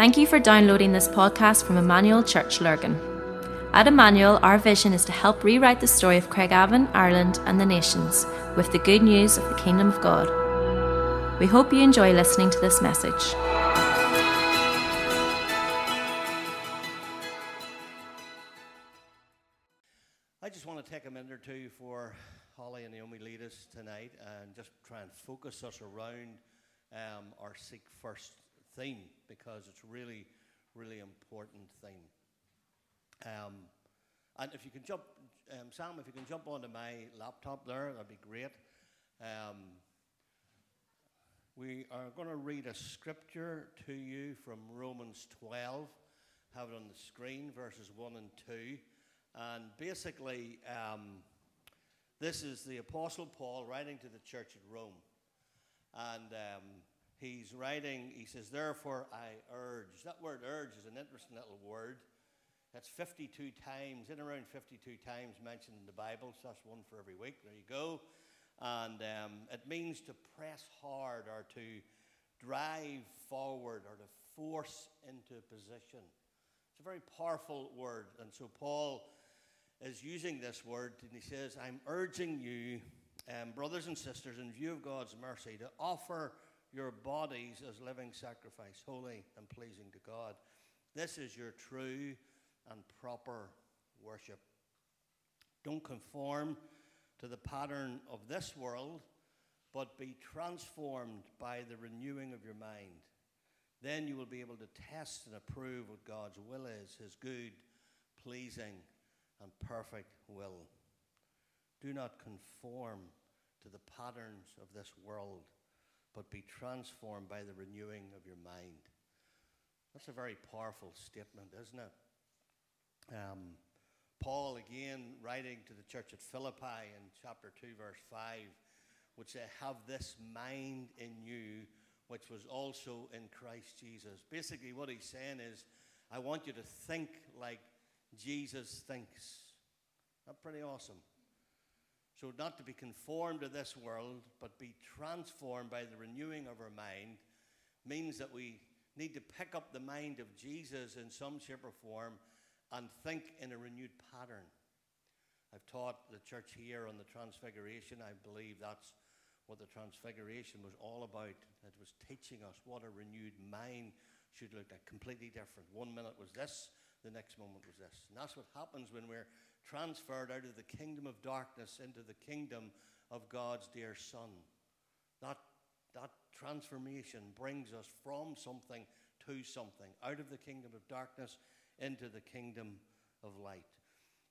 Thank you for downloading this podcast from Emmanuel Church Lurgan. At Emmanuel, our vision is to help rewrite the story of Craigavon, Ireland, and the nations with the good news of the Kingdom of God. We hope you enjoy listening to this message. I just want to take a minute or two for Holly and Naomi lead us tonight and just try and focus us around um, our Seek First theme because it's really, really important theme. Um, and if you can jump, um, Sam, if you can jump onto my laptop there, that'd be great. Um, we are going to read a scripture to you from Romans 12. Have it on the screen, verses 1 and 2. And basically, um, this is the Apostle Paul writing to the church at Rome. And um, he's writing, he says, Therefore I urge. That word urge is an interesting little word. That's 52 times, in around 52 times mentioned in the Bible. So that's one for every week. There you go. And um, it means to press hard or to drive forward or to force into position. It's a very powerful word. And so Paul is using this word, and he says, I'm urging you, um, brothers and sisters, in view of God's mercy, to offer your bodies as living sacrifice, holy and pleasing to God. This is your true and proper worship. Don't conform to the pattern of this world, but be transformed by the renewing of your mind. Then you will be able to test and approve what God's will is, his good, pleasing, and perfect will. Do not conform to the patterns of this world, but be transformed by the renewing of your mind. That's a very powerful statement, isn't it? Um, Paul, again, writing to the church at Philippi in chapter 2, verse 5, would say, Have this mind in you, which was also in Christ Jesus. Basically, what he's saying is, I want you to think like Jesus thinks. That's pretty awesome. So, not to be conformed to this world, but be transformed by the renewing of our mind, means that we need to pick up the mind of Jesus in some shape or form and think in a renewed pattern. I've taught the church here on the Transfiguration. I believe that's what the Transfiguration was all about. It was teaching us what a renewed mind should look like. Completely different. One minute was this, the next moment was this. And that's what happens when we're transferred out of the kingdom of darkness into the kingdom of God's dear Son. That, that transformation brings us from something to something, out of the kingdom of darkness into the kingdom of light.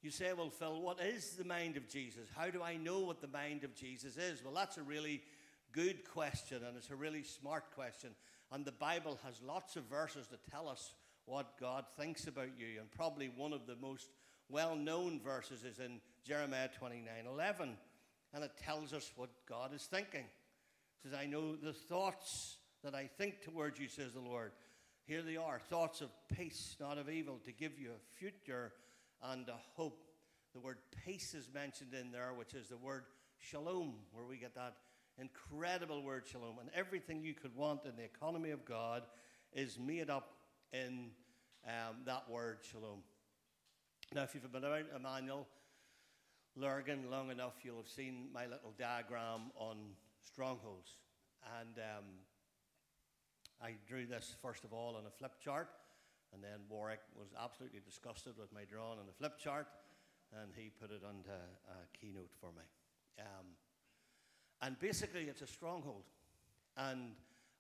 You say, well, Phil, what is the mind of Jesus? How do I know what the mind of Jesus is? Well, that's a really good question, and it's a really smart question. And the Bible has lots of verses that tell us what God thinks about you. And probably one of the most well known verses is in Jeremiah 29 11. And it tells us what God is thinking. It says, I know the thoughts that I think towards you, says the Lord. Here they are thoughts of peace, not of evil, to give you a future and a hope. The word peace is mentioned in there, which is the word shalom, where we get that incredible word shalom. And everything you could want in the economy of God is made up in um, that word shalom. Now, if you've been around Emmanuel Lurgan long enough, you'll have seen my little diagram on strongholds. And um, I drew this first of all on a flip chart, and then Warwick was absolutely disgusted with my drawing on a flip chart, and he put it onto a keynote for me. Um, and basically, it's a stronghold. And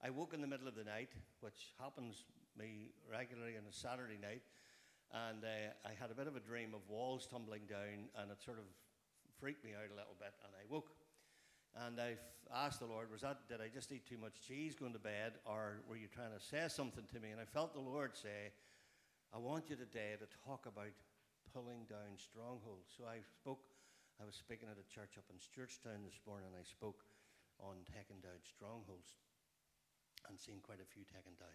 I woke in the middle of the night, which happens me regularly on a Saturday night, and uh, I had a bit of a dream of walls tumbling down, and it sort of freaked me out a little bit, and I woke. And I asked the Lord, was that, did I just eat too much cheese going to bed, or were you trying to say something to me? And I felt the Lord say, I want you today to talk about pulling down strongholds. So I spoke, I was speaking at a church up in Stewartstown this morning, and I spoke on taking down strongholds and seen quite a few taken down.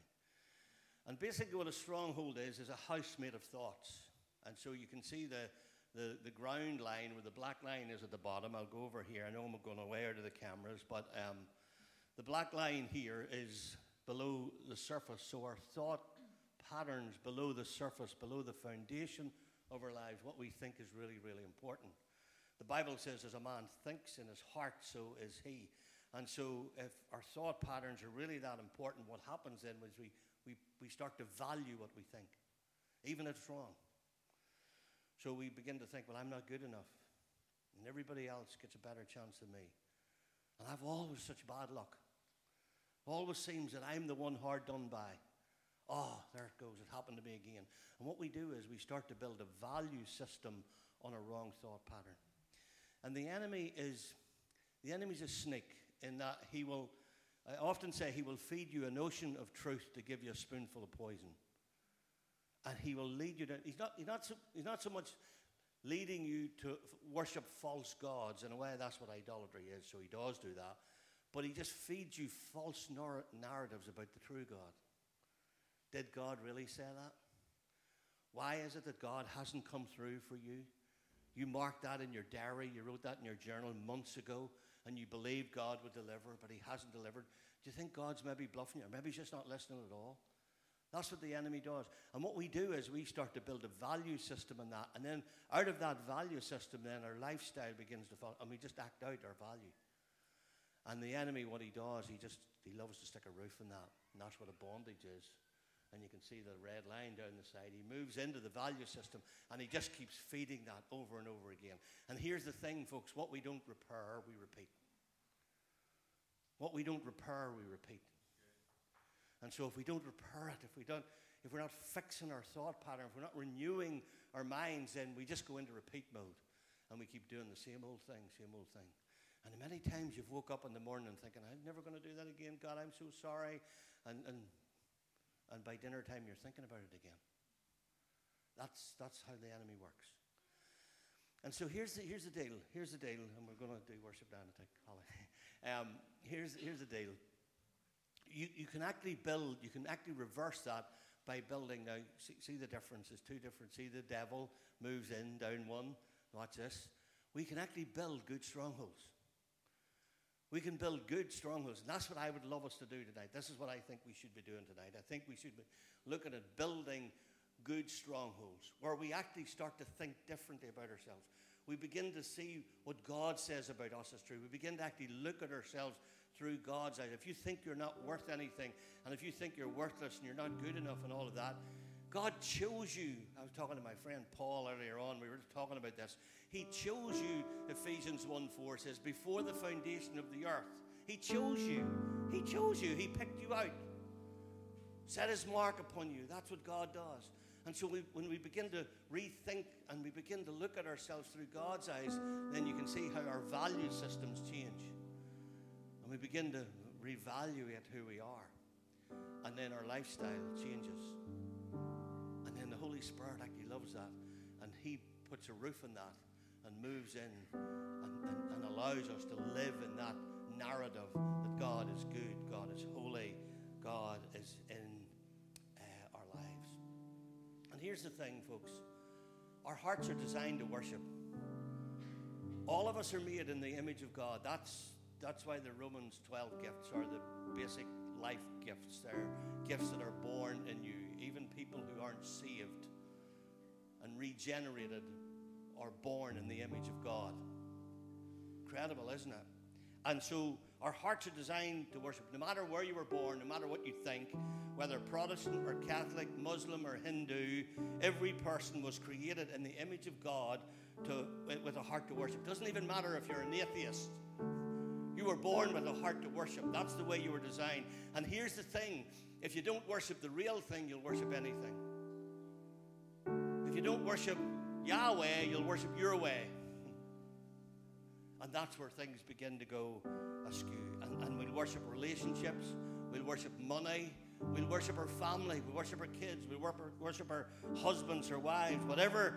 And basically, what a stronghold is, is a house made of thoughts. And so you can see the, the, the ground line where the black line is at the bottom. I'll go over here. I know I'm going away out of the cameras, but um, the black line here is below the surface. So our thought patterns below the surface, below the foundation of our lives, what we think is really, really important. The Bible says, as a man thinks in his heart, so is he. And so, if our thought patterns are really that important, what happens then is we, we, we start to value what we think, even if it's wrong. So, we begin to think, well, I'm not good enough. And everybody else gets a better chance than me. And I've always such bad luck. Always seems that I'm the one hard done by. Oh, there it goes. It happened to me again. And what we do is we start to build a value system on a wrong thought pattern. And the enemy is the enemy's a snake in that he will, I often say, he will feed you a notion of truth to give you a spoonful of poison. And he will lead you to, he's not, he's not, so, he's not so much leading you to worship false gods. In a way, that's what idolatry is, so he does do that. But he just feeds you false nar- narratives about the true God. Did God really say that? Why is it that God hasn't come through for you? You marked that in your diary, you wrote that in your journal months ago, and you believe God would deliver, but He hasn't delivered. Do you think God's maybe bluffing you? Or maybe He's just not listening at all? That's what the enemy does. And what we do is we start to build a value system in that. And then out of that value system, then our lifestyle begins to fall, and we just act out our value. And the enemy, what he does, he just he loves to stick a roof in that. And that's what a bondage is and you can see the red line down the side. He moves into the value system and he just keeps feeding that over and over again. And here's the thing, folks what we don't repair, we repeat. What we don't repair, we repeat. And so if we don't repair it, if we don't, if we're not fixing our thought pattern, if we're not renewing our minds, then we just go into repeat mode and we keep doing the same old thing, same old thing. And many times you've woke up in the morning thinking, I'm never going to do that again. God, I'm so sorry. And, and and by dinner time you're thinking about it again. That's, that's how the enemy works. And so here's the, here's the deal. Here's the deal, and we're going to do worship down take Holly. Um, here's, here's the deal. You, you can actually build, you can actually reverse that by building. Now, see, see the difference. There's two different. See, the devil moves in, down one. Watch this. We can actually build good strongholds. We can build good strongholds. And that's what I would love us to do tonight. This is what I think we should be doing tonight. I think we should be looking at building good strongholds where we actually start to think differently about ourselves. We begin to see what God says about us as true. We begin to actually look at ourselves through God's eyes. If you think you're not worth anything, and if you think you're worthless and you're not good enough and all of that, God chose you. I was talking to my friend Paul earlier on. We were talking about this. He chose you, Ephesians 1 4 says, before the foundation of the earth. He chose you. He chose you. He picked you out. Set his mark upon you. That's what God does. And so we, when we begin to rethink and we begin to look at ourselves through God's eyes, then you can see how our value systems change. And we begin to reevaluate who we are. And then our lifestyle changes. Holy Spirit actually loves that. And He puts a roof on that and moves in and, and, and allows us to live in that narrative that God is good, God is holy, God is in uh, our lives. And here's the thing, folks our hearts are designed to worship. All of us are made in the image of God. That's, that's why the Romans 12 gifts are the basic life gifts. They're gifts that are born in you. Even people who aren't saved and regenerated are born in the image of God. Incredible, isn't it? And so our hearts are designed to worship. No matter where you were born, no matter what you think, whether Protestant or Catholic, Muslim or Hindu, every person was created in the image of God to, with a heart to worship. It doesn't even matter if you're an atheist. You were born with a heart to worship. That's the way you were designed. And here's the thing if you don't worship the real thing, you'll worship anything. If you don't worship Yahweh, you'll worship your way. And that's where things begin to go askew. And, and we'll worship relationships, we'll worship money, we'll worship our family, we'll worship our kids, we'll worship our husbands or wives, whatever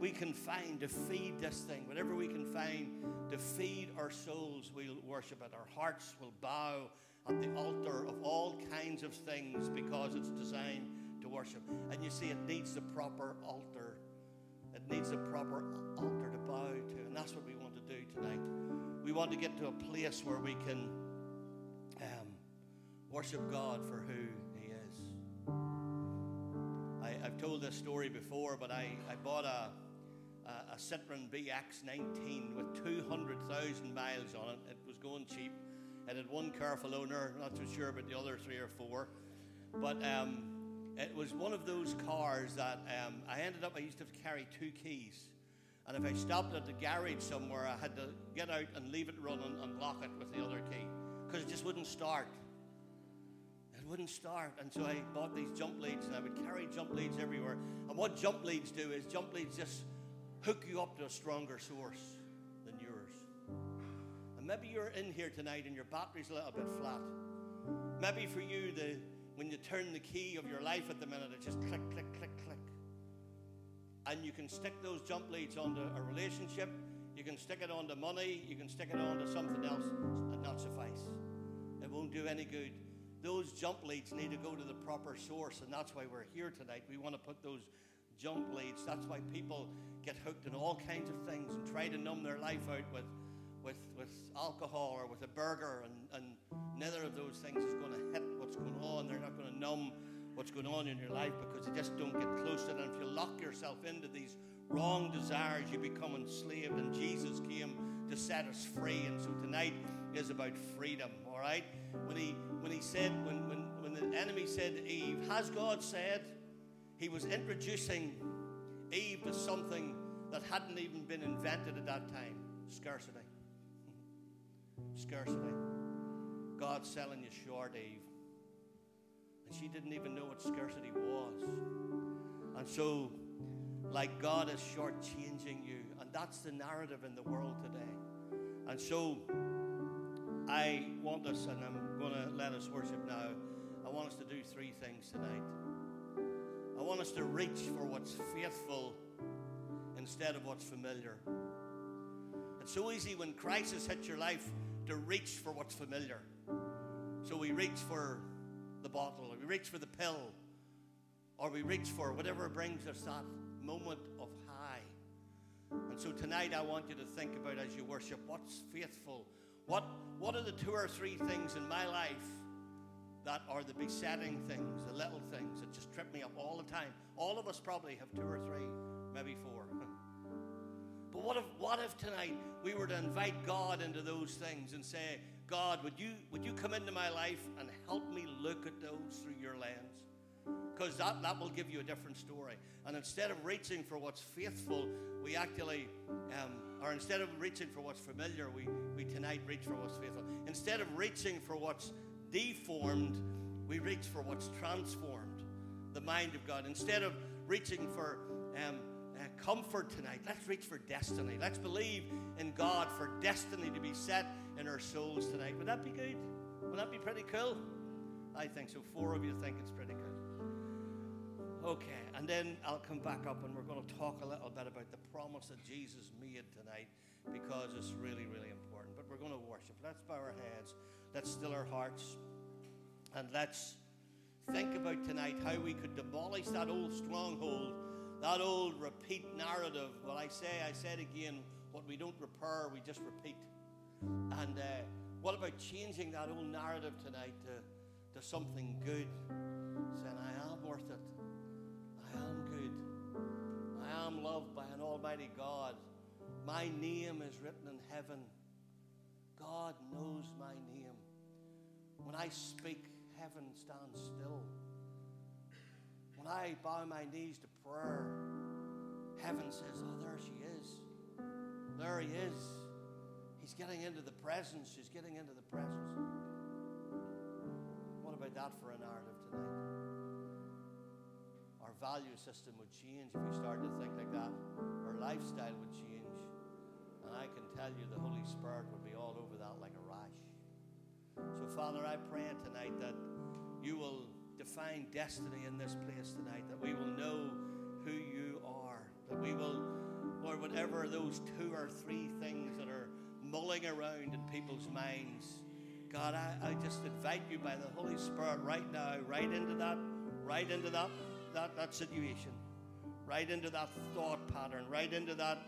we can find to feed this thing, whatever we can find to feed our souls, we'll worship it. Our hearts will bow at the altar of all kinds of things because it's designed to worship. And you see, it needs the proper altar it needs a proper altar to bow to. And that's what we want to do tonight. We want to get to a place where we can um, worship God for who He is. I, have told this story before, but I, I bought a, a, a Citroen BX19 with 200,000 miles on it. It was going cheap. It had one careful owner, not too sure about the other three or four. But um, it was one of those cars that um, I ended up, I used to carry two keys. And if I stopped at the garage somewhere, I had to get out and leave it running and lock it with the other key because it just wouldn't start. It wouldn't start. And so I bought these jump leads and I would carry jump leads everywhere. And what jump leads do is jump leads just hook you up to a stronger source. And maybe you're in here tonight and your battery's a little bit flat. Maybe for you, the, when you turn the key of your life at the minute, it just click, click, click, click. And you can stick those jump leads onto a relationship, you can stick it onto money, you can stick it onto something else, and not suffice. It won't do any good. Those jump leads need to go to the proper source, and that's why we're here tonight. We want to put those jump leads. That's why people get hooked in all kinds of things and try to numb their life out with, with, with alcohol or with a burger, and, and neither of those things is going to hit what's going on. They're not going to numb what's going on in your life because you just don't get close to it. And if you lock yourself into these wrong desires, you become enslaved. And Jesus came to set us free. And so tonight is about freedom, all right? When he, when he said, when, when, when the enemy said to Eve, Has God said? He was introducing Eve to something that hadn't even been invented at that time scarcity. Scarcity. God's selling you short, Eve And she didn't even know what scarcity was. And so, like God is shortchanging you, and that's the narrative in the world today. And so, I want us, and I'm going to let us worship now. I want us to do three things tonight. I want us to reach for what's faithful instead of what's familiar. It's so easy when crisis hits your life to reach for what's familiar. So we reach for the bottle, or we reach for the pill, or we reach for whatever brings us that moment of high. And so tonight I want you to think about as you worship what's faithful. What, what are the two or three things in my life that are the besetting things, the little things that just trip me up all the time? All of us probably have two or three, maybe four. But what if, what if tonight we were to invite God into those things and say, God, would you, would you come into my life and help me look at those through your lens? Because that, that will give you a different story. And instead of reaching for what's faithful, we actually, um, or instead of reaching for what's familiar, we, we tonight reach for what's faithful. Instead of reaching for what's deformed, we reach for what's transformed the mind of God. Instead of reaching for um, comfort tonight, let's reach for destiny. Let's believe in God for destiny to be set in our souls tonight. Would that be good? Would that be pretty cool? I think so. Four of you think it's pretty good. Okay, and then I'll come back up and we're going to talk a little bit about the promise that Jesus made tonight because it's really, really important. But we're going to worship. Let's bow our heads, let's still our hearts, and let's think about tonight how we could demolish that old stronghold, that old repeat narrative. Well, I say, I said again, what we don't repair, we just repeat. And uh, what about changing that old narrative tonight to, to something good? Saying, I am worth it. I am good. I am loved by an almighty God. My name is written in heaven. God knows my name. When I speak, heaven stands still. When I bow my knees to prayer, heaven says, Oh, there she is. There he is. He's getting into the presence. She's getting into the presence. What about that for a narrative tonight? Our value system would change if we started to think like that. Our lifestyle would change. And I can tell you the Holy Spirit would be all over that like a rash. So, Father, I pray tonight that you will define destiny in this place tonight, that we will know who you are, that we will, Lord, whatever those two or three things that are mulling around in people's minds. God, I, I just invite you by the Holy Spirit right now, right into that, right into that, that, that situation, right into that thought pattern, right into that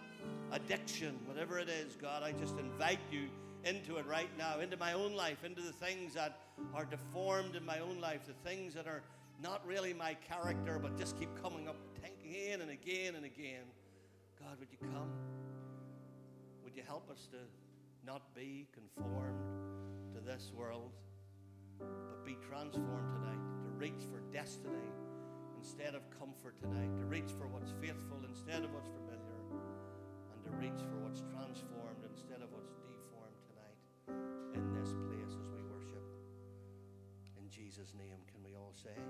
addiction, whatever it is, God, I just invite you into it right now, into my own life, into the things that are deformed in my own life, the things that are not really my character, but just keep coming up again and again and again. God, would you come? Would you help us to not be conformed to this world, but be transformed tonight, to reach for destiny instead of comfort tonight, to reach for what's faithful instead of what's familiar, and to reach for what's transformed instead of what's Jesus' name, can we all say, Amen?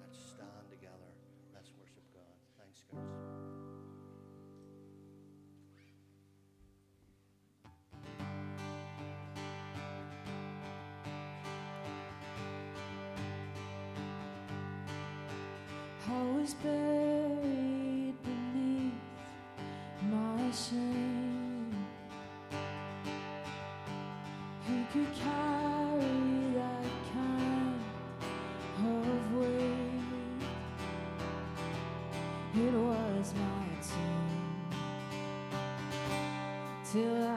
Let's stand together. Let's worship God. Thanks, guys. Was buried beneath my shame. Till I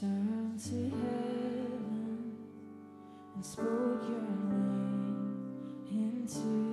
turned to heaven and spoke your name into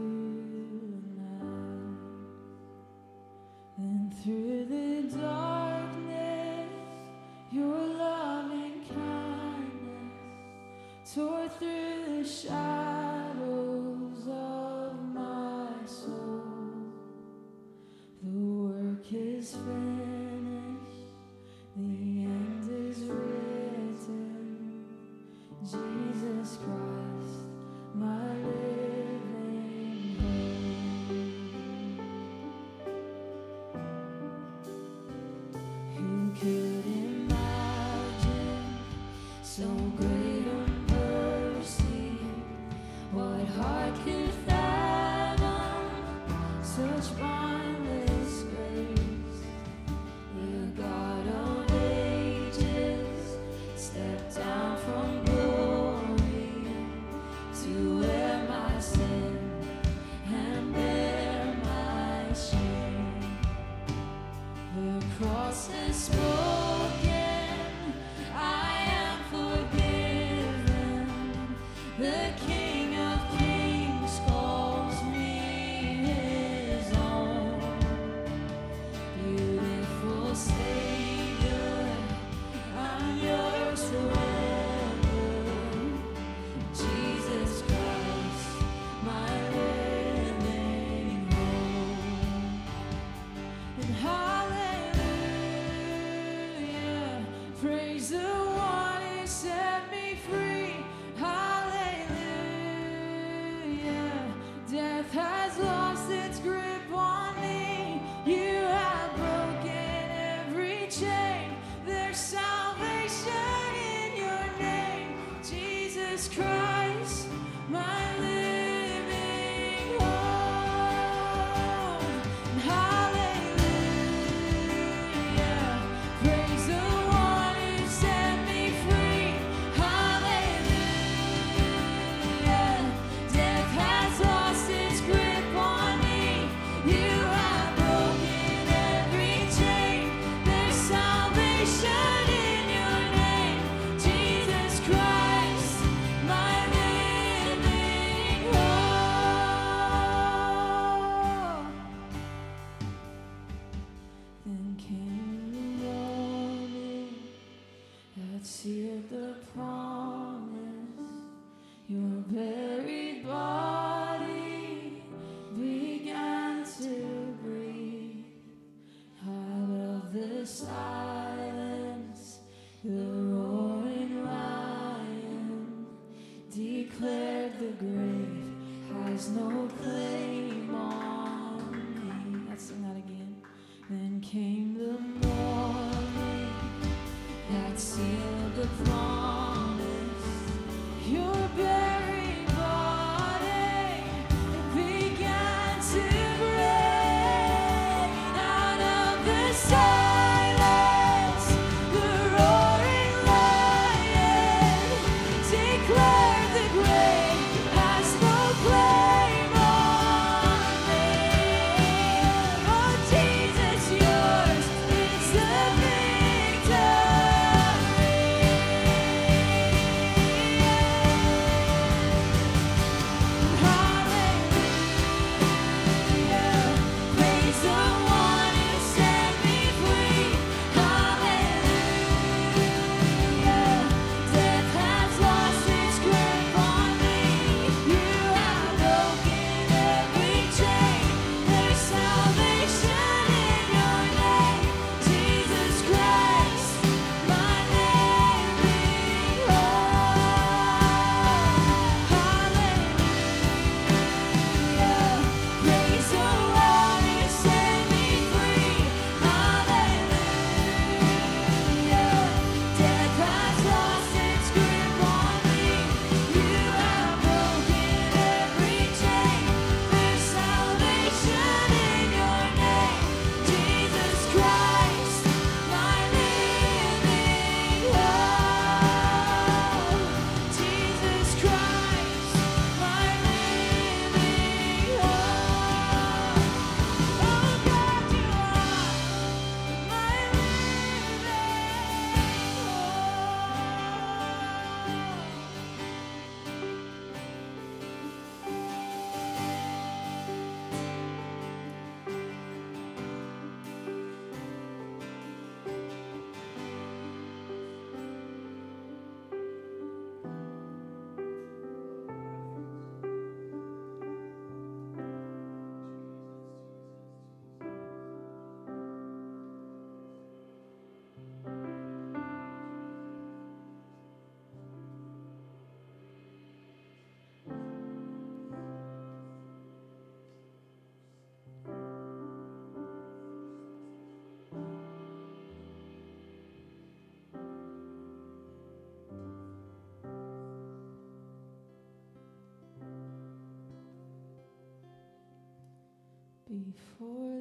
for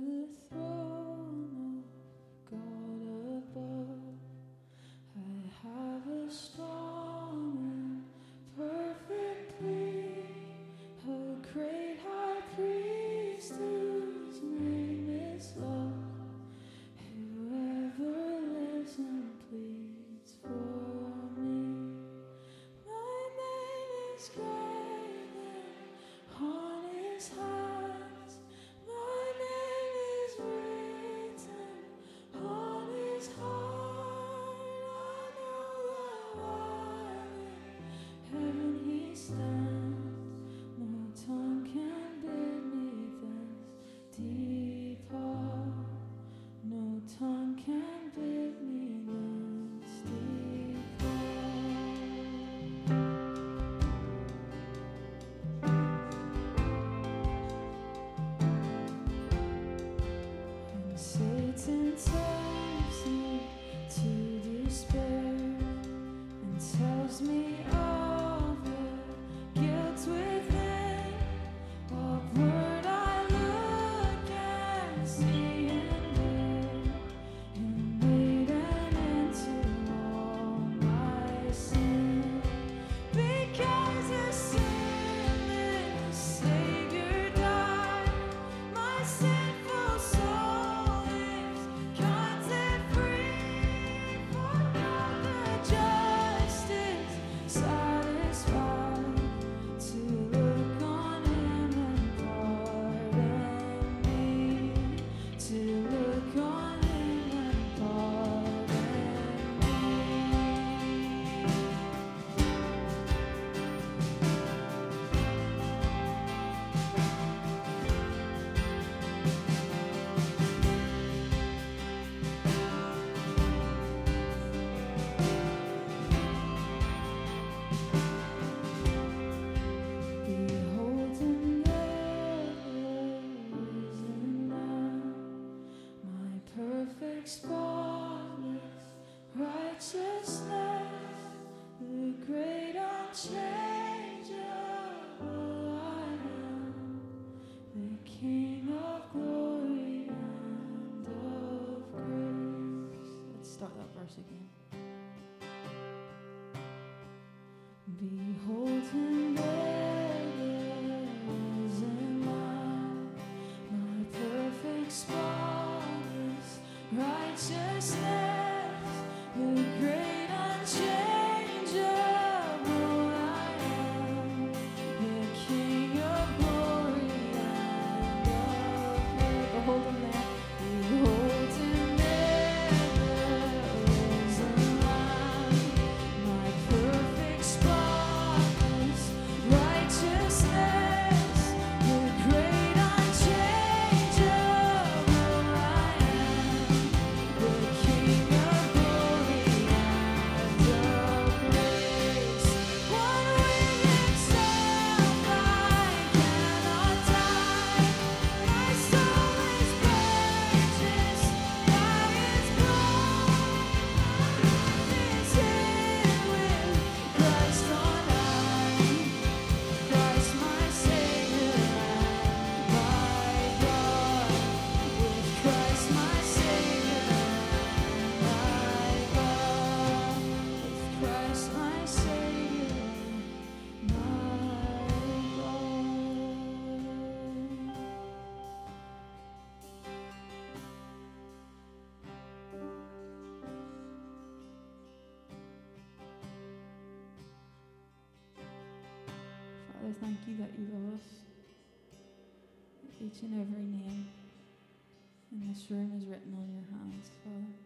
verse again. Behold him there is in my, my perfect spotless righteousness. each and every name in this room is written on your hands, Father.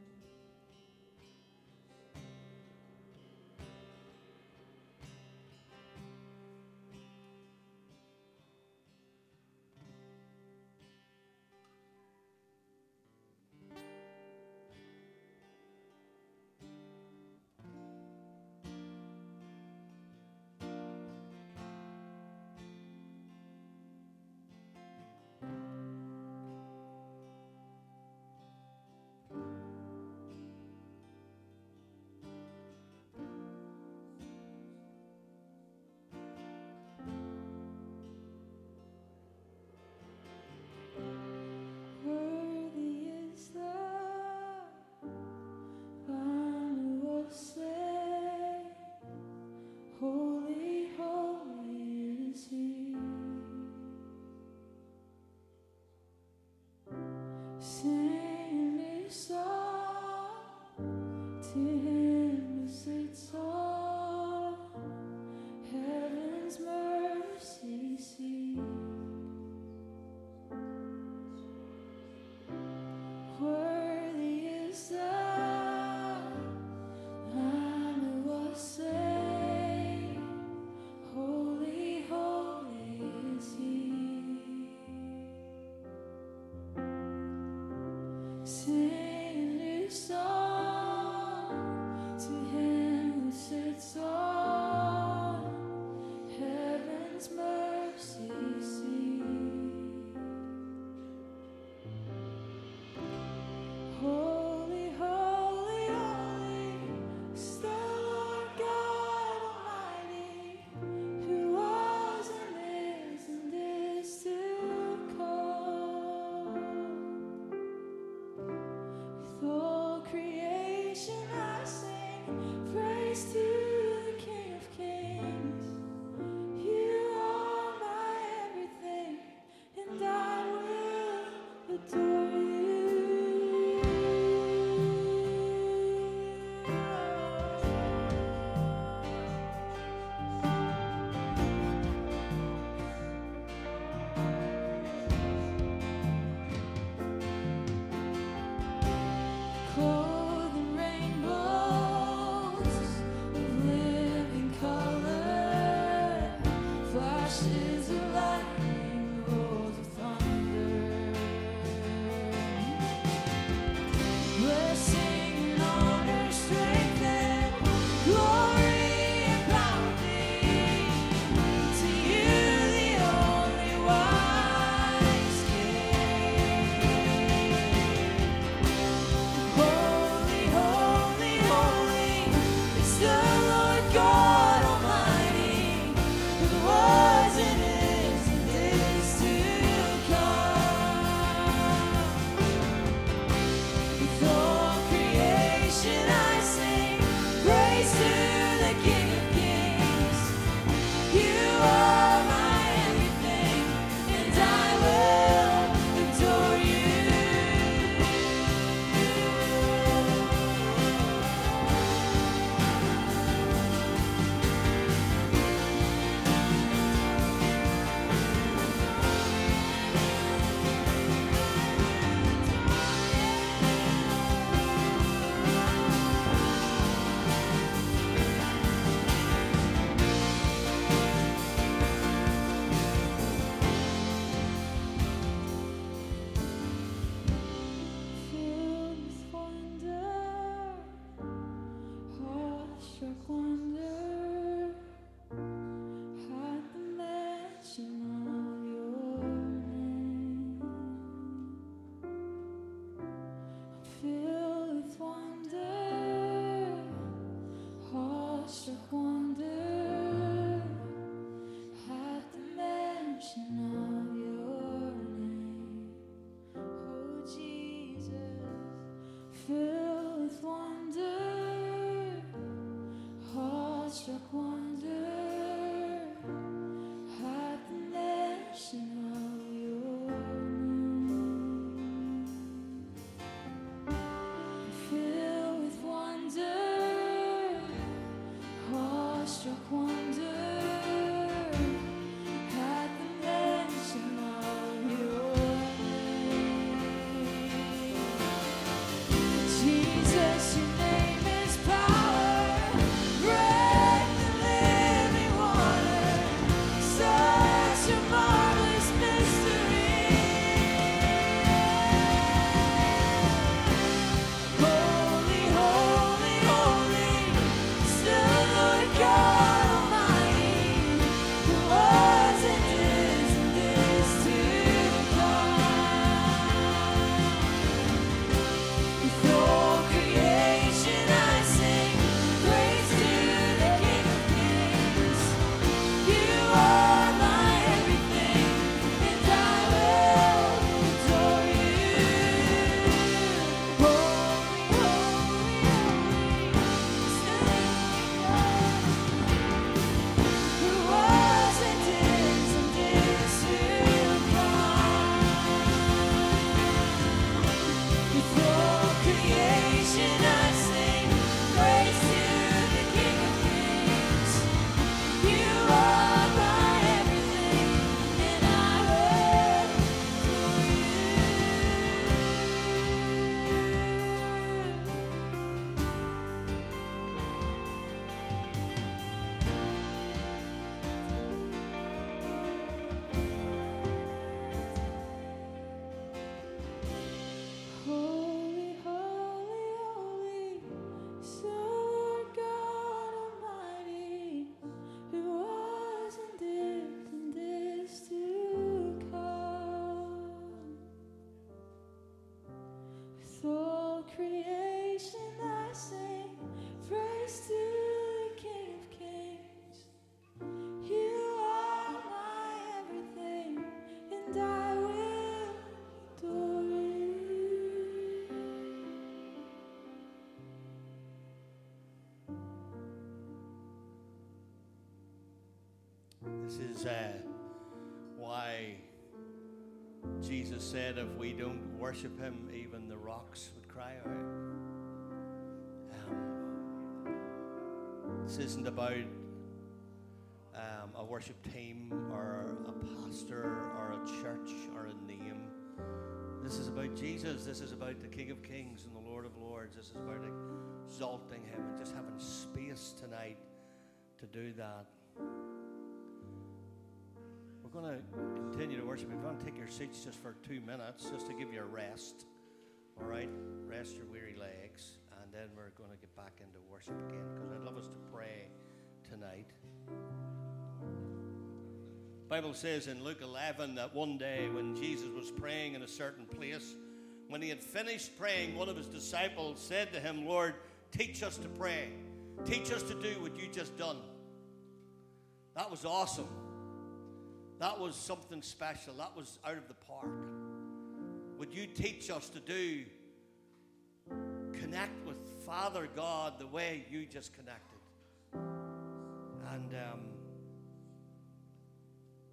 to him. Why Jesus said if we don't worship him, even the rocks would cry out. Um, this isn't about um, a worship team or a pastor or a church or a name. This is about Jesus. This is about the King of Kings and the Lord of Lords. This is about exalting him and just having space tonight to do that. We're going to continue to worship. If you want to take your seats just for two minutes, just to give you a rest, all right? Rest your weary legs, and then we're going to get back into worship again because I'd love us to pray tonight. Bible says in Luke 11 that one day when Jesus was praying in a certain place, when he had finished praying, one of his disciples said to him, Lord, teach us to pray. Teach us to do what you just done. That was awesome. That was something special. That was out of the park. Would you teach us to do, connect with Father God the way you just connected? And um,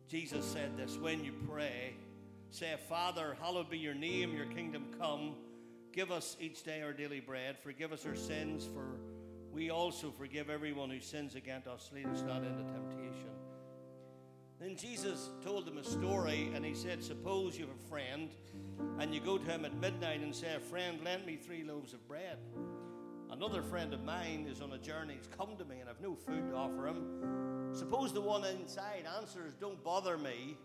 Jesus said this when you pray, say, Father, hallowed be your name, your kingdom come. Give us each day our daily bread. Forgive us our sins, for we also forgive everyone who sins against us. Lead us not into temptation then Jesus told them a story and he said, Suppose you have a friend and you go to him at midnight and say, Friend, lend me three loaves of bread. Another friend of mine is on a journey. He's come to me and I've no food to offer him. Suppose the one inside answers, Don't bother me.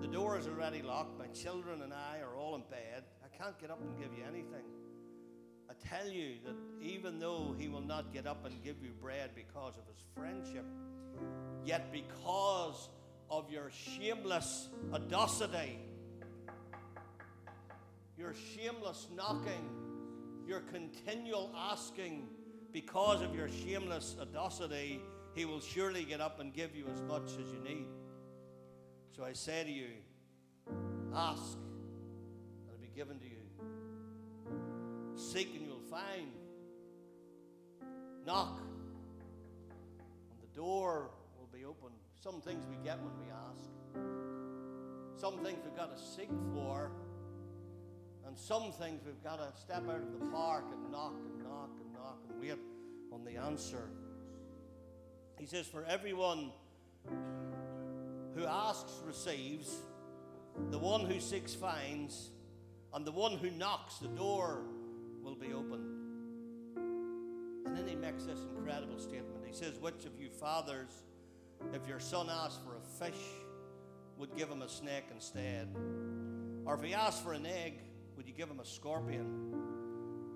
The door is already locked. My children and I are all in bed. I can't get up and give you anything. I tell you that even though he will not get up and give you bread because of his friendship, yet because of your shameless audacity, your shameless knocking, your continual asking because of your shameless audacity, he will surely get up and give you as much as you need. So I say to you, ask, and it'll be given to you. Seek, and you'll find. Knock, and the door will be open. Some things we get when we ask. Some things we've got to seek for. And some things we've got to step out of the park and knock and knock and knock and wait on the answer. He says, For everyone who asks receives, the one who seeks finds, and the one who knocks, the door will be opened. And then he makes this incredible statement. He says, Which of you fathers if your son asked for a fish, would give him a snake instead? Or if he asked for an egg, would you give him a scorpion?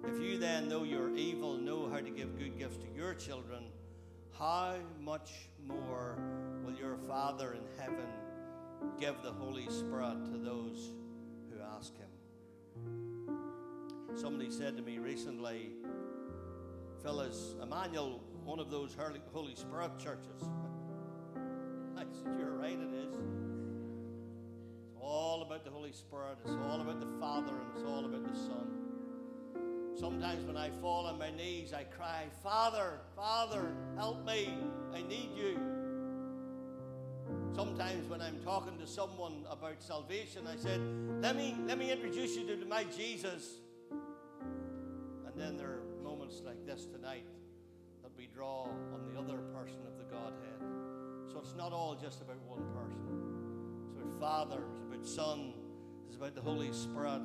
If you then, though you're evil, know how to give good gifts to your children, how much more will your Father in heaven give the Holy Spirit to those who ask him? Somebody said to me recently, is Emmanuel one of those Holy Spirit churches? Said, You're right, it is. It's all about the Holy Spirit, it's all about the Father, and it's all about the Son. Sometimes when I fall on my knees, I cry, Father, Father, help me. I need you. Sometimes when I'm talking to someone about salvation, I said, Let me, let me introduce you to my Jesus. And then there are moments like this tonight that we draw on the other person of the Godhead. It's not all just about one person. It's about Father, it's about Son, it's about the Holy Spirit.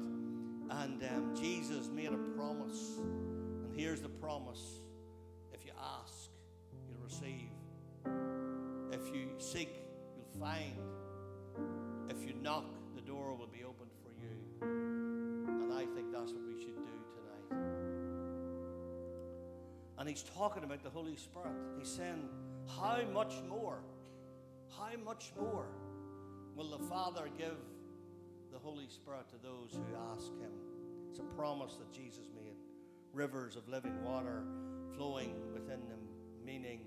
And um, Jesus made a promise. And here's the promise if you ask, you'll receive. If you seek, you'll find. If you knock, the door will be opened for you. And I think that's what we should do tonight. And he's talking about the Holy Spirit. He's saying, How much more? How much more will the Father give the Holy Spirit to those who ask Him? It's a promise that Jesus made. Rivers of living water flowing within them, meaning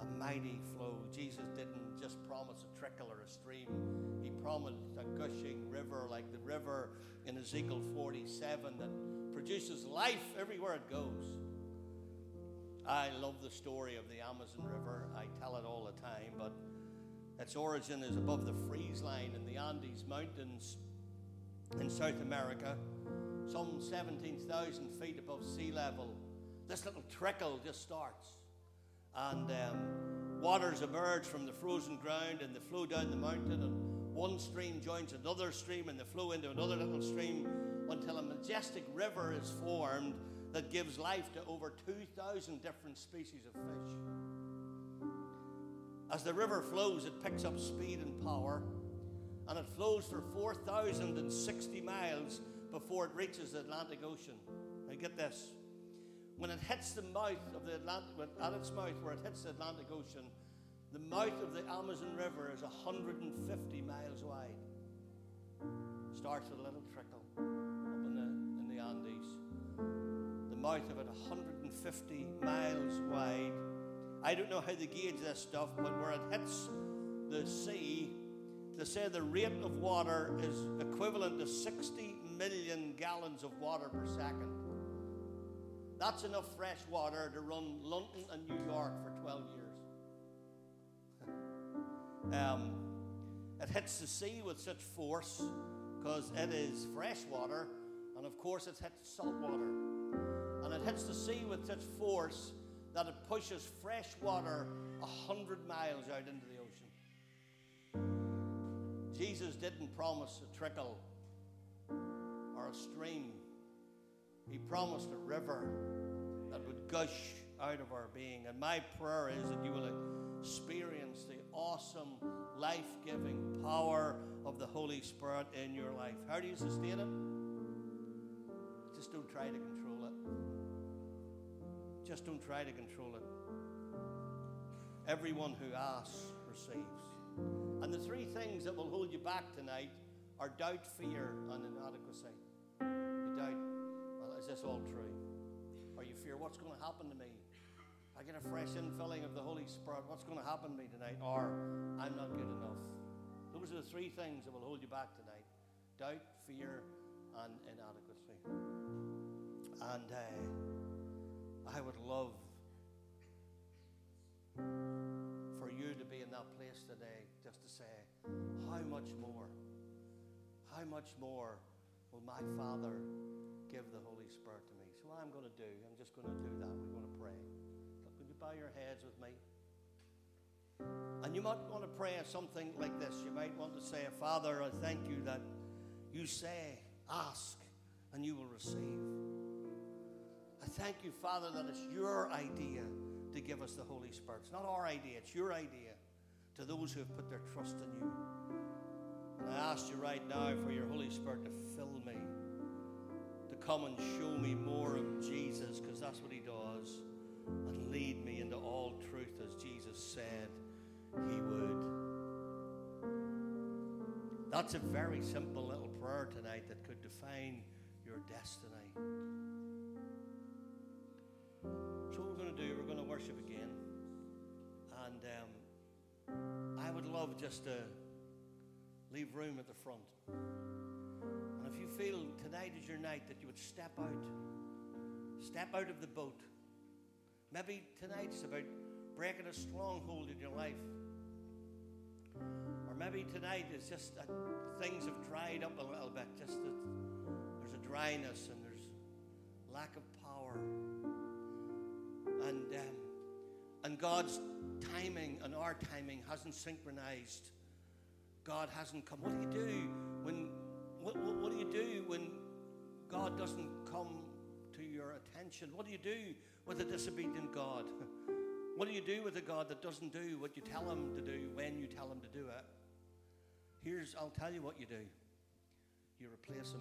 a mighty flow. Jesus didn't just promise a trickle or a stream, He promised a gushing river like the river in Ezekiel 47 that produces life everywhere it goes. I love the story of the Amazon River. I tell it all the time, but Its origin is above the freeze line in the Andes Mountains in South America, some 17,000 feet above sea level. This little trickle just starts, and um, waters emerge from the frozen ground and they flow down the mountain, and one stream joins another stream, and they flow into another little stream until a majestic river is formed that gives life to over 2,000 different species of fish. As the river flows, it picks up speed and power, and it flows for 4,060 miles before it reaches the Atlantic Ocean. Now, get this. When it hits the mouth of the Atlantic, at its mouth where it hits the Atlantic Ocean, the mouth of the Amazon River is 150 miles wide. Starts with a little trickle up in the, in the Andes. The mouth of it 150 miles wide. I don't know how they gauge this stuff, but where it hits the sea, they say the rate of water is equivalent to 60 million gallons of water per second. That's enough fresh water to run London and New York for 12 years. um, it hits the sea with such force because it is fresh water, and of course, it hits salt water. And it hits the sea with such force that it pushes fresh water a 100 miles out into the ocean. Jesus didn't promise a trickle or a stream, He promised a river that would gush out of our being. And my prayer is that you will experience the awesome, life giving power of the Holy Spirit in your life. How do you sustain it? Just don't try to control it. Just don't try to control it. Everyone who asks receives. And the three things that will hold you back tonight are doubt, fear, and inadequacy. You doubt, well, is this all true? Or you fear, what's going to happen to me? I get a fresh infilling of the Holy Spirit. What's going to happen to me tonight? Or I'm not good enough. Those are the three things that will hold you back tonight doubt, fear, and inadequacy. And uh, I would love for you to be in that place today just to say, How much more? How much more will my Father give the Holy Spirit to me? So, what I'm going to do, I'm just going to do that. We're going to pray. Would you bow your heads with me? And you might want to pray something like this. You might want to say, Father, I thank you that you say, ask, and you will receive. Thank you, Father, that it's your idea to give us the Holy Spirit. It's not our idea, it's your idea to those who have put their trust in you. And I ask you right now for your Holy Spirit to fill me, to come and show me more of Jesus, because that's what He does, and lead me into all truth as Jesus said He would. That's a very simple little prayer tonight that could define your destiny. So, what we're going to do, we're going to worship again. And um, I would love just to leave room at the front. And if you feel tonight is your night that you would step out, step out of the boat. Maybe tonight's about breaking a stronghold in your life. Or maybe tonight is just that things have dried up a little bit, just that there's a dryness and there's lack of power. And, um, and God's timing and our timing hasn't synchronized. God hasn't come. What do you do when what, what, what do you do when God doesn't come to your attention? What do you do with a disobedient God? What do you do with a God that doesn't do what you tell him to do when you tell him to do it? Here's, I'll tell you what you do. You replace him.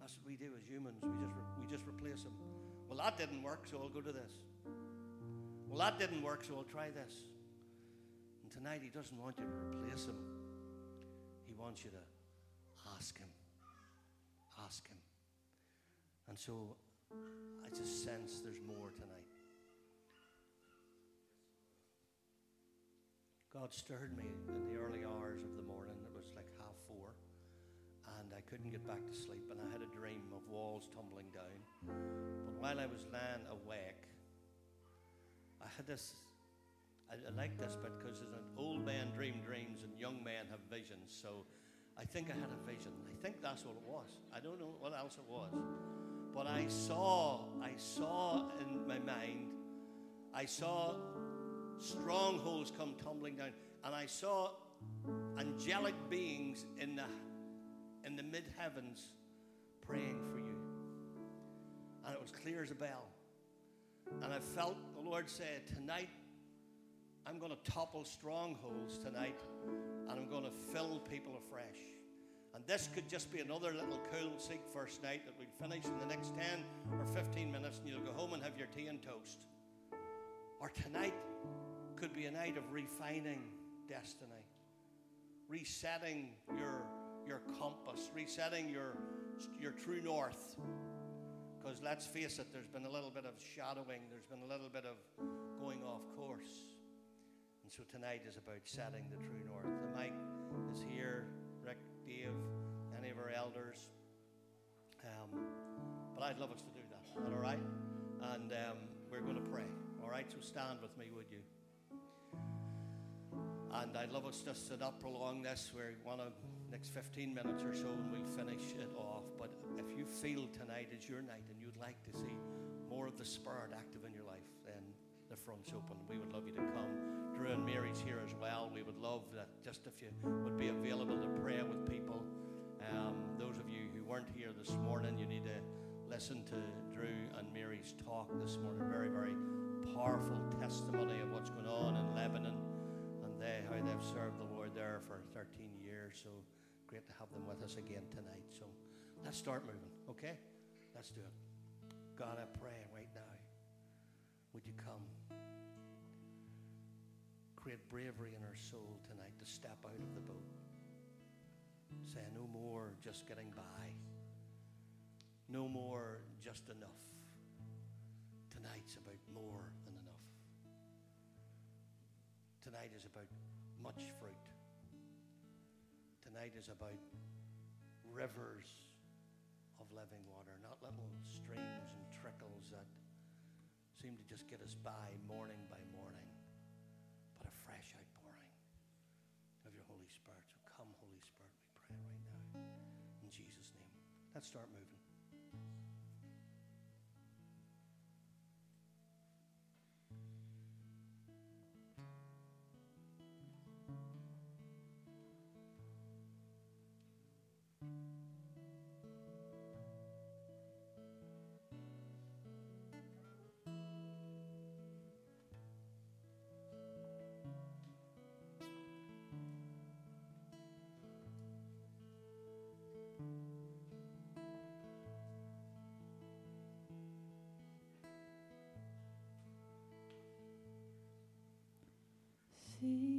That's what we do as humans. We just, we just replace him. Well, that didn't work, so I'll go to this. Well, that didn't work, so I'll try this. And tonight, he doesn't want you to replace him. He wants you to ask him. Ask him. And so I just sense there's more tonight. God stirred me in the early hours of the morning. It was like half four. And I couldn't get back to sleep. And I had a dream of walls tumbling down. While I was lying awake, I had this I, I like this bit because an old man dream dreams and young men have visions. So I think I had a vision. I think that's what it was. I don't know what else it was. But I saw, I saw in my mind, I saw strongholds come tumbling down. And I saw angelic beings in the, in the mid heavens praying for you. And it was clear as a bell. And I felt the Lord say, Tonight, I'm going to topple strongholds tonight, and I'm going to fill people afresh. And this could just be another little cool seek first night that we'd finish in the next 10 or 15 minutes, and you'll go home and have your tea and toast. Or tonight could be a night of refining destiny, resetting your, your compass, resetting your, your true north. Because let's face it, there's been a little bit of shadowing, there's been a little bit of going off course. And so tonight is about setting the true north. The mic is here, Rick, Dave, any of our elders. Um, but I'd love us to do that. All right? And um, we're going to pray. All right, so stand with me, would you? And I'd love us just to sit up along this. We want to next 15 minutes or so, and we'll finish it off. But if you feel tonight is your night and you'd like to see more of the Spirit active in your life, then the front's open. We would love you to come. Drew and Mary's here as well. We would love that just if you would be available to pray with people. Um, those of you who weren't here this morning, you need to listen to Drew and Mary's talk this morning. Very, very powerful testimony of what's going on in Lebanon and they, how they've served the Lord there for 13 years. So great to have them with us again tonight. So let's start moving, okay? Let's do it. God, I pray right now, would you come? Create bravery in our soul tonight to step out of the boat. Say, no more just getting by, no more just enough. Tonight's about more than enough. Tonight is about much fruit. Tonight is about rivers of living water, not little streams and trickles that seem to just get us by morning by morning, but a fresh outpouring of your Holy Spirit. So come, Holy Spirit, we pray right now. In Jesus' name. Let's start moving. Seek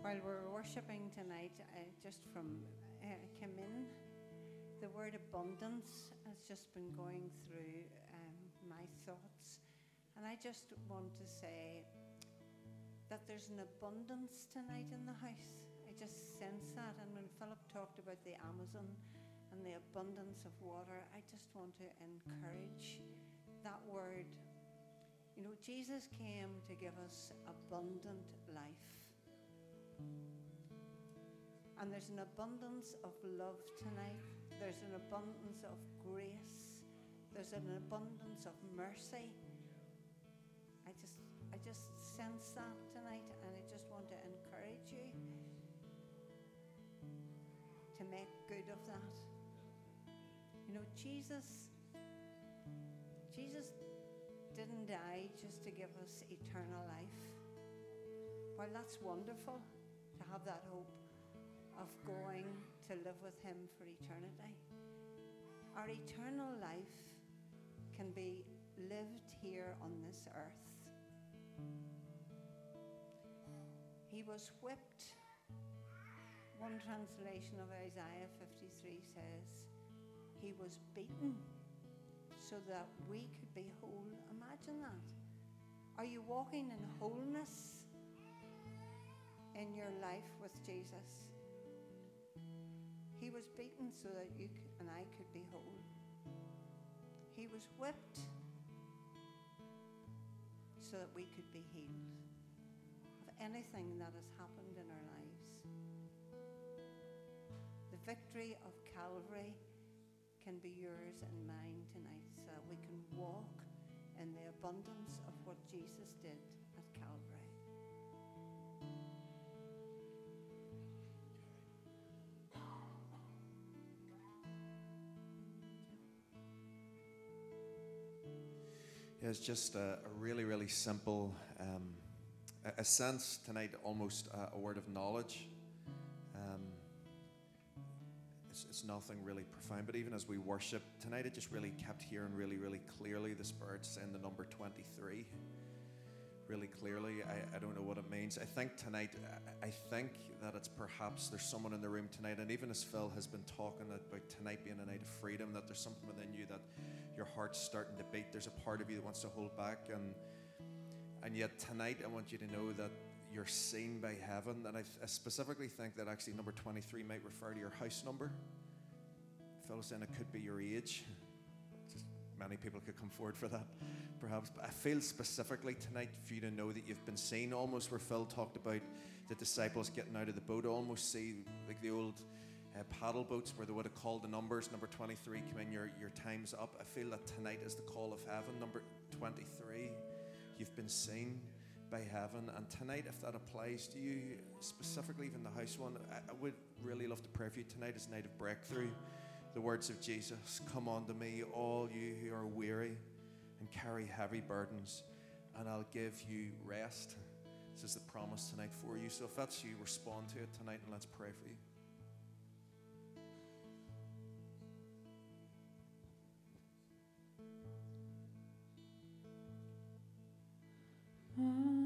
While we're worshipping tonight, uh, just from uh, came in, the word abundance has just been going through um, my thoughts, and I just want to say that there's an abundance tonight in the house. I just sense that, and when Philip talked about the Amazon and the abundance of water, I just want to encourage that word. You know, Jesus came to give us abundant life. And there's an abundance of love tonight. There's an abundance of grace. There's an abundance of mercy. I just I just sense that tonight and I just want to encourage you to make good of that. You know, Jesus Jesus didn't die just to give us eternal life. Well, that's wonderful have that hope of going to live with Him for eternity, our eternal life can be lived here on this earth. He was whipped. One translation of Isaiah 53 says, He was beaten so that we could be whole. Imagine that. Are you walking in wholeness in your life with Jesus? He was beaten so that you and I could be whole. He was whipped so that we could be healed of anything that has happened in our lives. The victory of Calvary can be yours and mine tonight so that we can walk in the abundance of what Jesus did It's just a, a really, really simple, um, a, a sense tonight, almost a, a word of knowledge. Um, it's, it's nothing really profound, but even as we worship tonight, it just really kept hearing really, really clearly the Spirit saying the number 23 really clearly. I, I don't know what it means. I think tonight, I think that it's perhaps there's someone in the room tonight, and even as Phil has been talking about tonight being a night of freedom, that there's something within you that your heart's starting to beat. There's a part of you that wants to hold back, and and yet tonight, I want you to know that you're seen by heaven. And I, I specifically think that actually number 23 might refer to your house number. Was saying it could be your age. Just many people could come forward for that, perhaps. But I feel specifically tonight for you to know that you've been seen, almost where Phil talked about the disciples getting out of the boat. I almost see like the old uh, paddle boats where they would have called the numbers. Number 23, come in, your, your time's up. I feel that tonight is the call of heaven. Number 23, you've been seen by heaven. And tonight, if that applies to you, specifically even the house one, I, I would really love to pray for you. Tonight is night of breakthrough. The words of Jesus Come unto me, all you who are weary and carry heavy burdens, and I'll give you rest. This is the promise tonight for you. So if that's you, respond to it tonight and let's pray for you. Man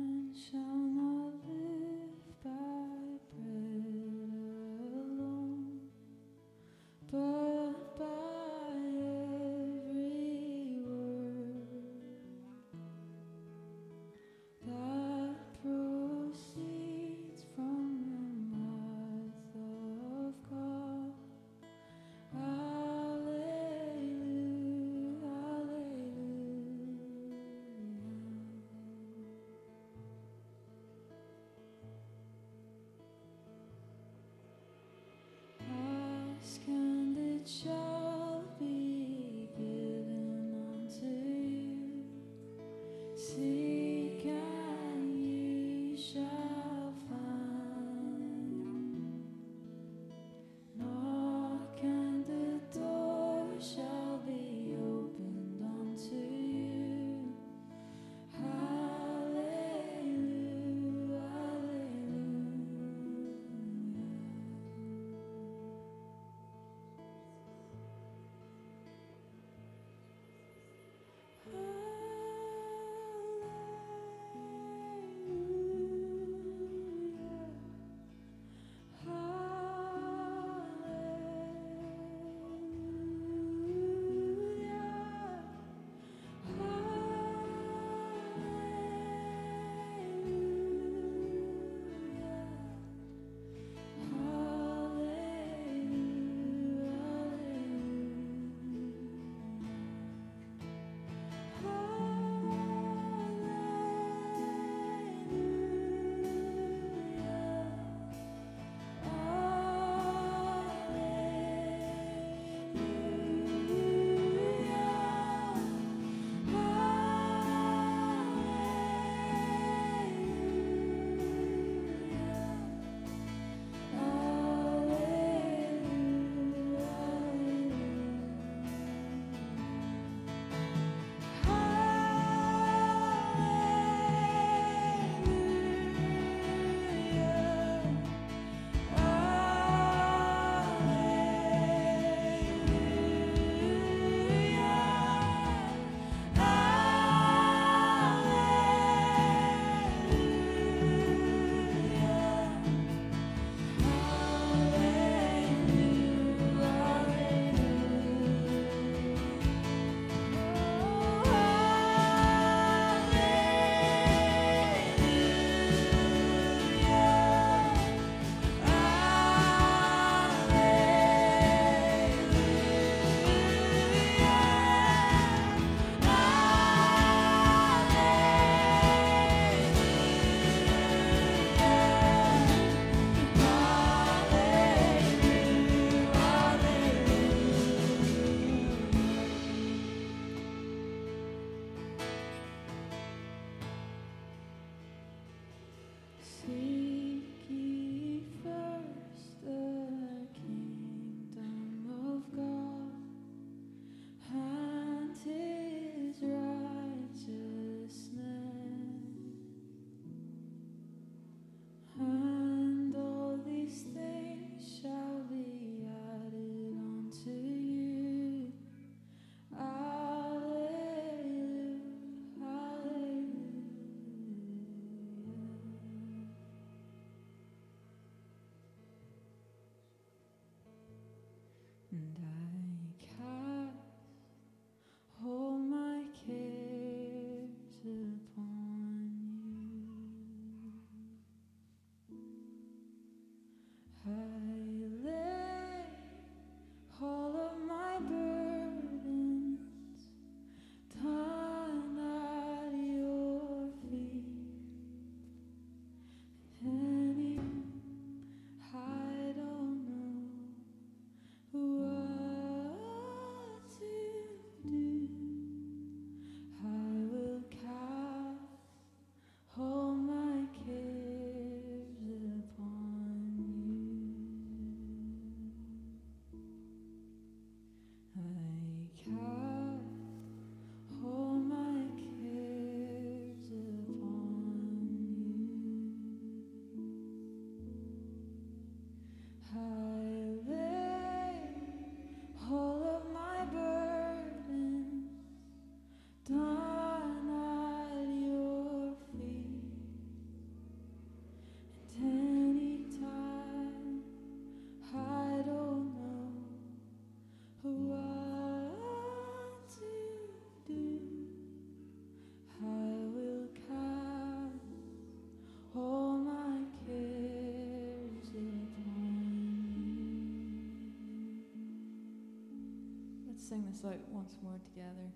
sing this out once more together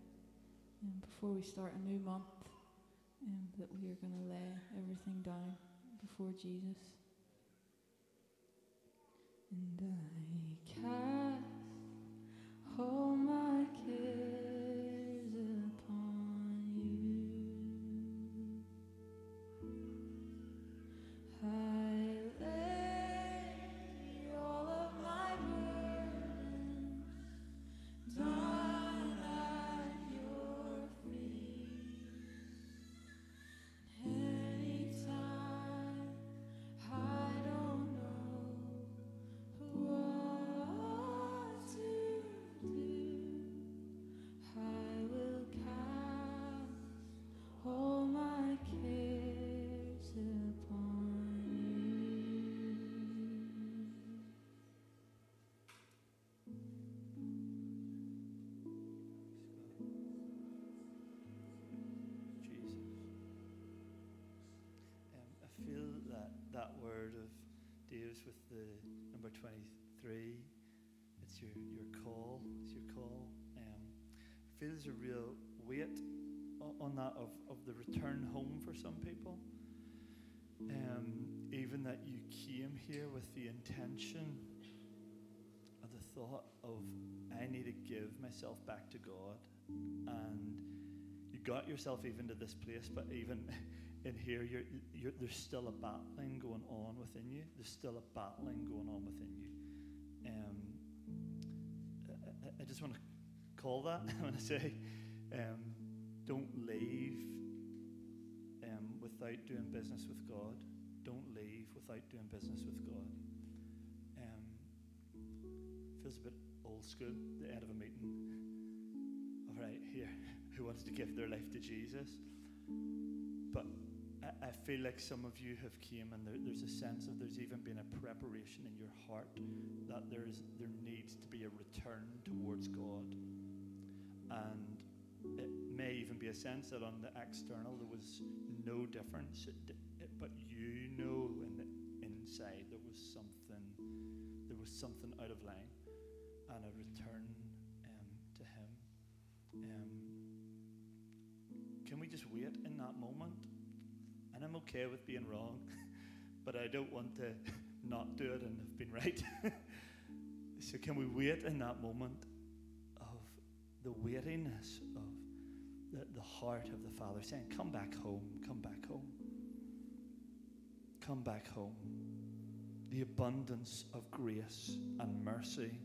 um, before we start a new month. Um, that we are going to lay everything down before Jesus. And I cast 23, it's your, your call, it's your call. Um, I feel there's a real weight on that of, of the return home for some people. Um, even that you came here with the intention of the thought of, I need to give myself back to God. And you got yourself even to this place, but even in here, you're, you're, there's still a battling going on within you. There's still a battling going on within you. Um, I- I, just want to call that I want to say, um, don't leave um, without doing business with God. Don't leave without doing business with God. Um, feels a bit old school, the end of a meeting. All right, here, who wants to give their life to Jesus? But I, feel like some of you have came and there, there's a sense of there's even been a preparation in your heart that there is there needs to be a return towards God. And it may even be a sense that on the external there was no difference, it, it, but you know in the inside there was something, there was something out of line, and a return um, to Him. Um, can we just wait in that moment? I'm okay with being wrong, but I don't want to not do it and have been right. so can we wait in that moment of the weightiness of the, the heart of the Father saying, Come back home, come back home. Come back home. The abundance of grace and mercy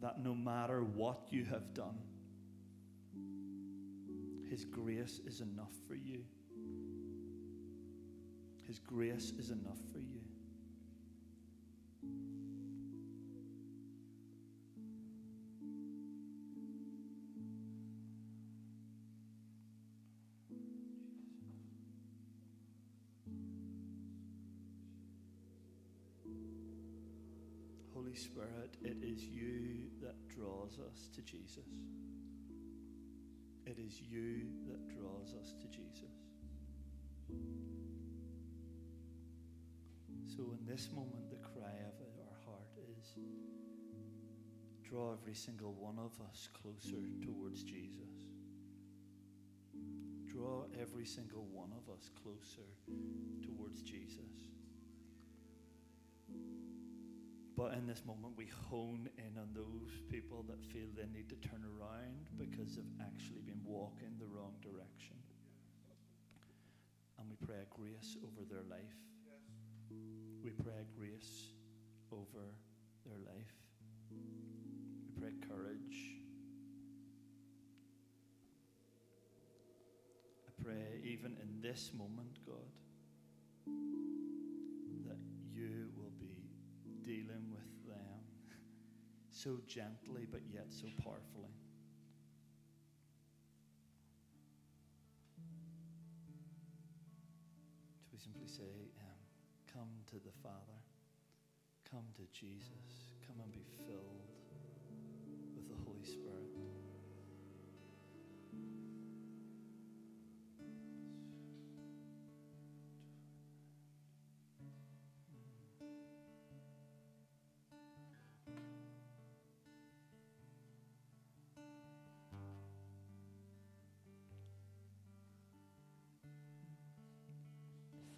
that no matter what you have done, His grace is enough for you. His grace is enough for you. Holy Spirit, it is you that draws us to Jesus. It is you that draws us to Jesus. So, in this moment, the cry of our heart is draw every single one of us closer towards Jesus. Draw every single one of us closer towards Jesus. But in this moment, we hone in on those people that feel they need to turn around because they've actually been walking the wrong direction. And we pray a grace over their life. We pray grace over their life. We pray courage. I pray, even in this moment, God, that you will be dealing with them so gently but yet so powerfully. Simply say, to the Father, come to Jesus, come and be filled with the Holy Spirit.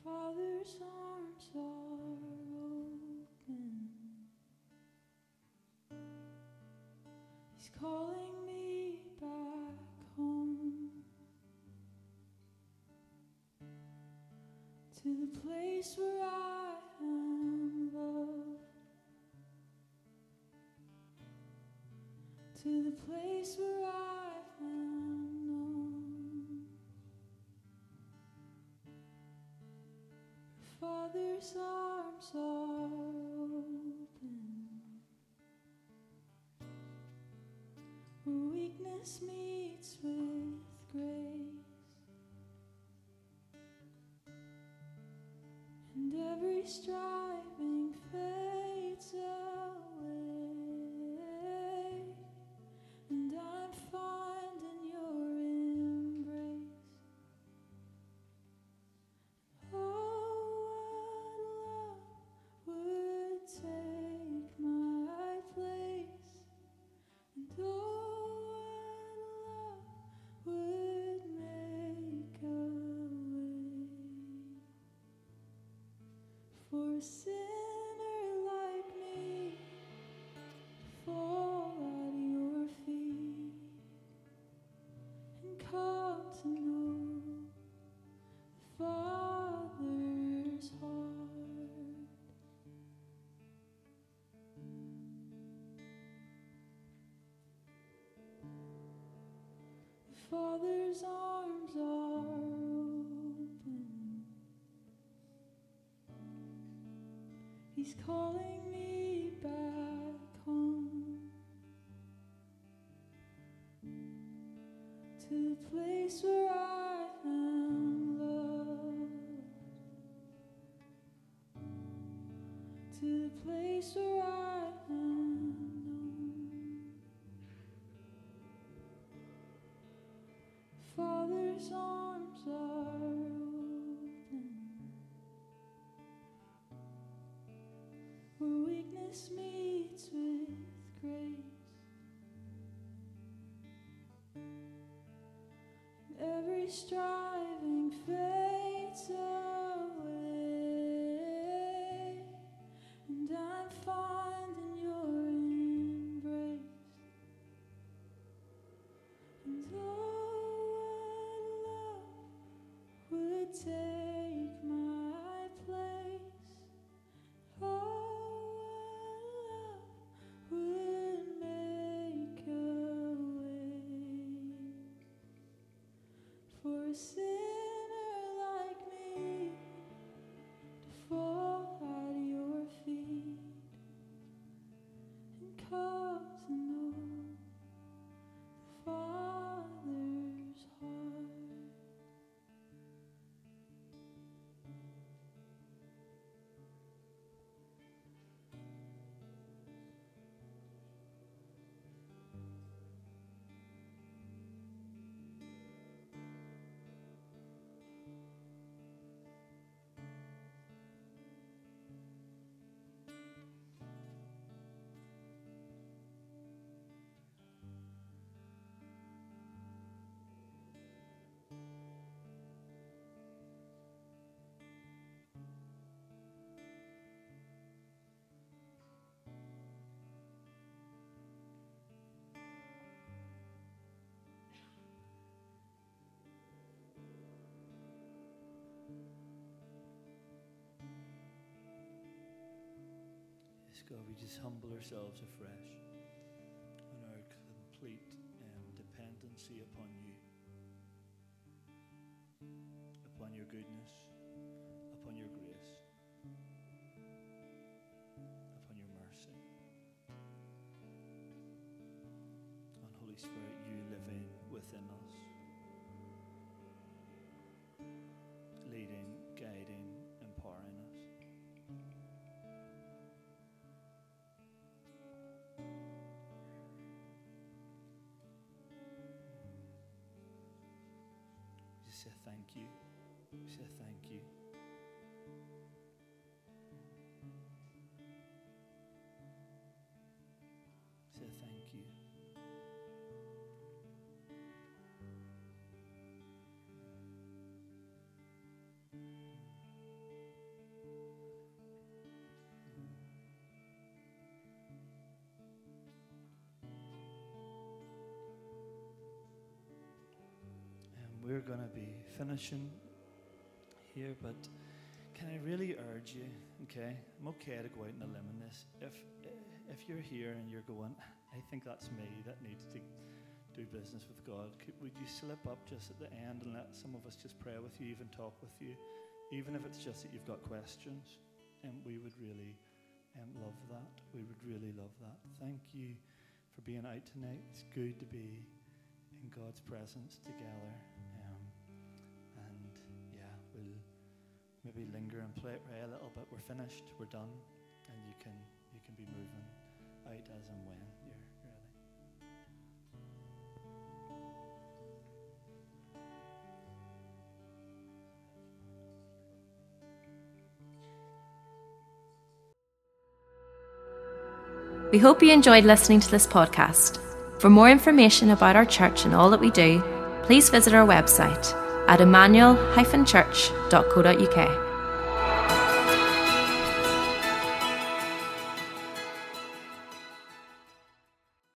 Father's arms are. He's calling me back home to the place where I am loved, to the place where He's calling me back home. To the place where I God, we just humble ourselves afresh in our complete um, dependency upon you, upon your goodness, thank you. We say thank you. Going to be finishing here, but can I really urge you, okay? I'm okay to go out on a limb in this. If, if you're here and you're going, I think that's me that needs to do business with God, could, would you slip up just at the end and let some of us just pray with you, even talk with you, even if it's just that you've got questions? And we would really um, love that. We would really love that. Thank you for being out tonight. It's good to be in God's presence together. Maybe linger and play, pray a little bit. We're finished. We're done, and you can you can be moving out as and when you're ready. We hope you enjoyed listening to this podcast. For more information about our church and all that we do, please visit our website at emmanuel-church.co.uk.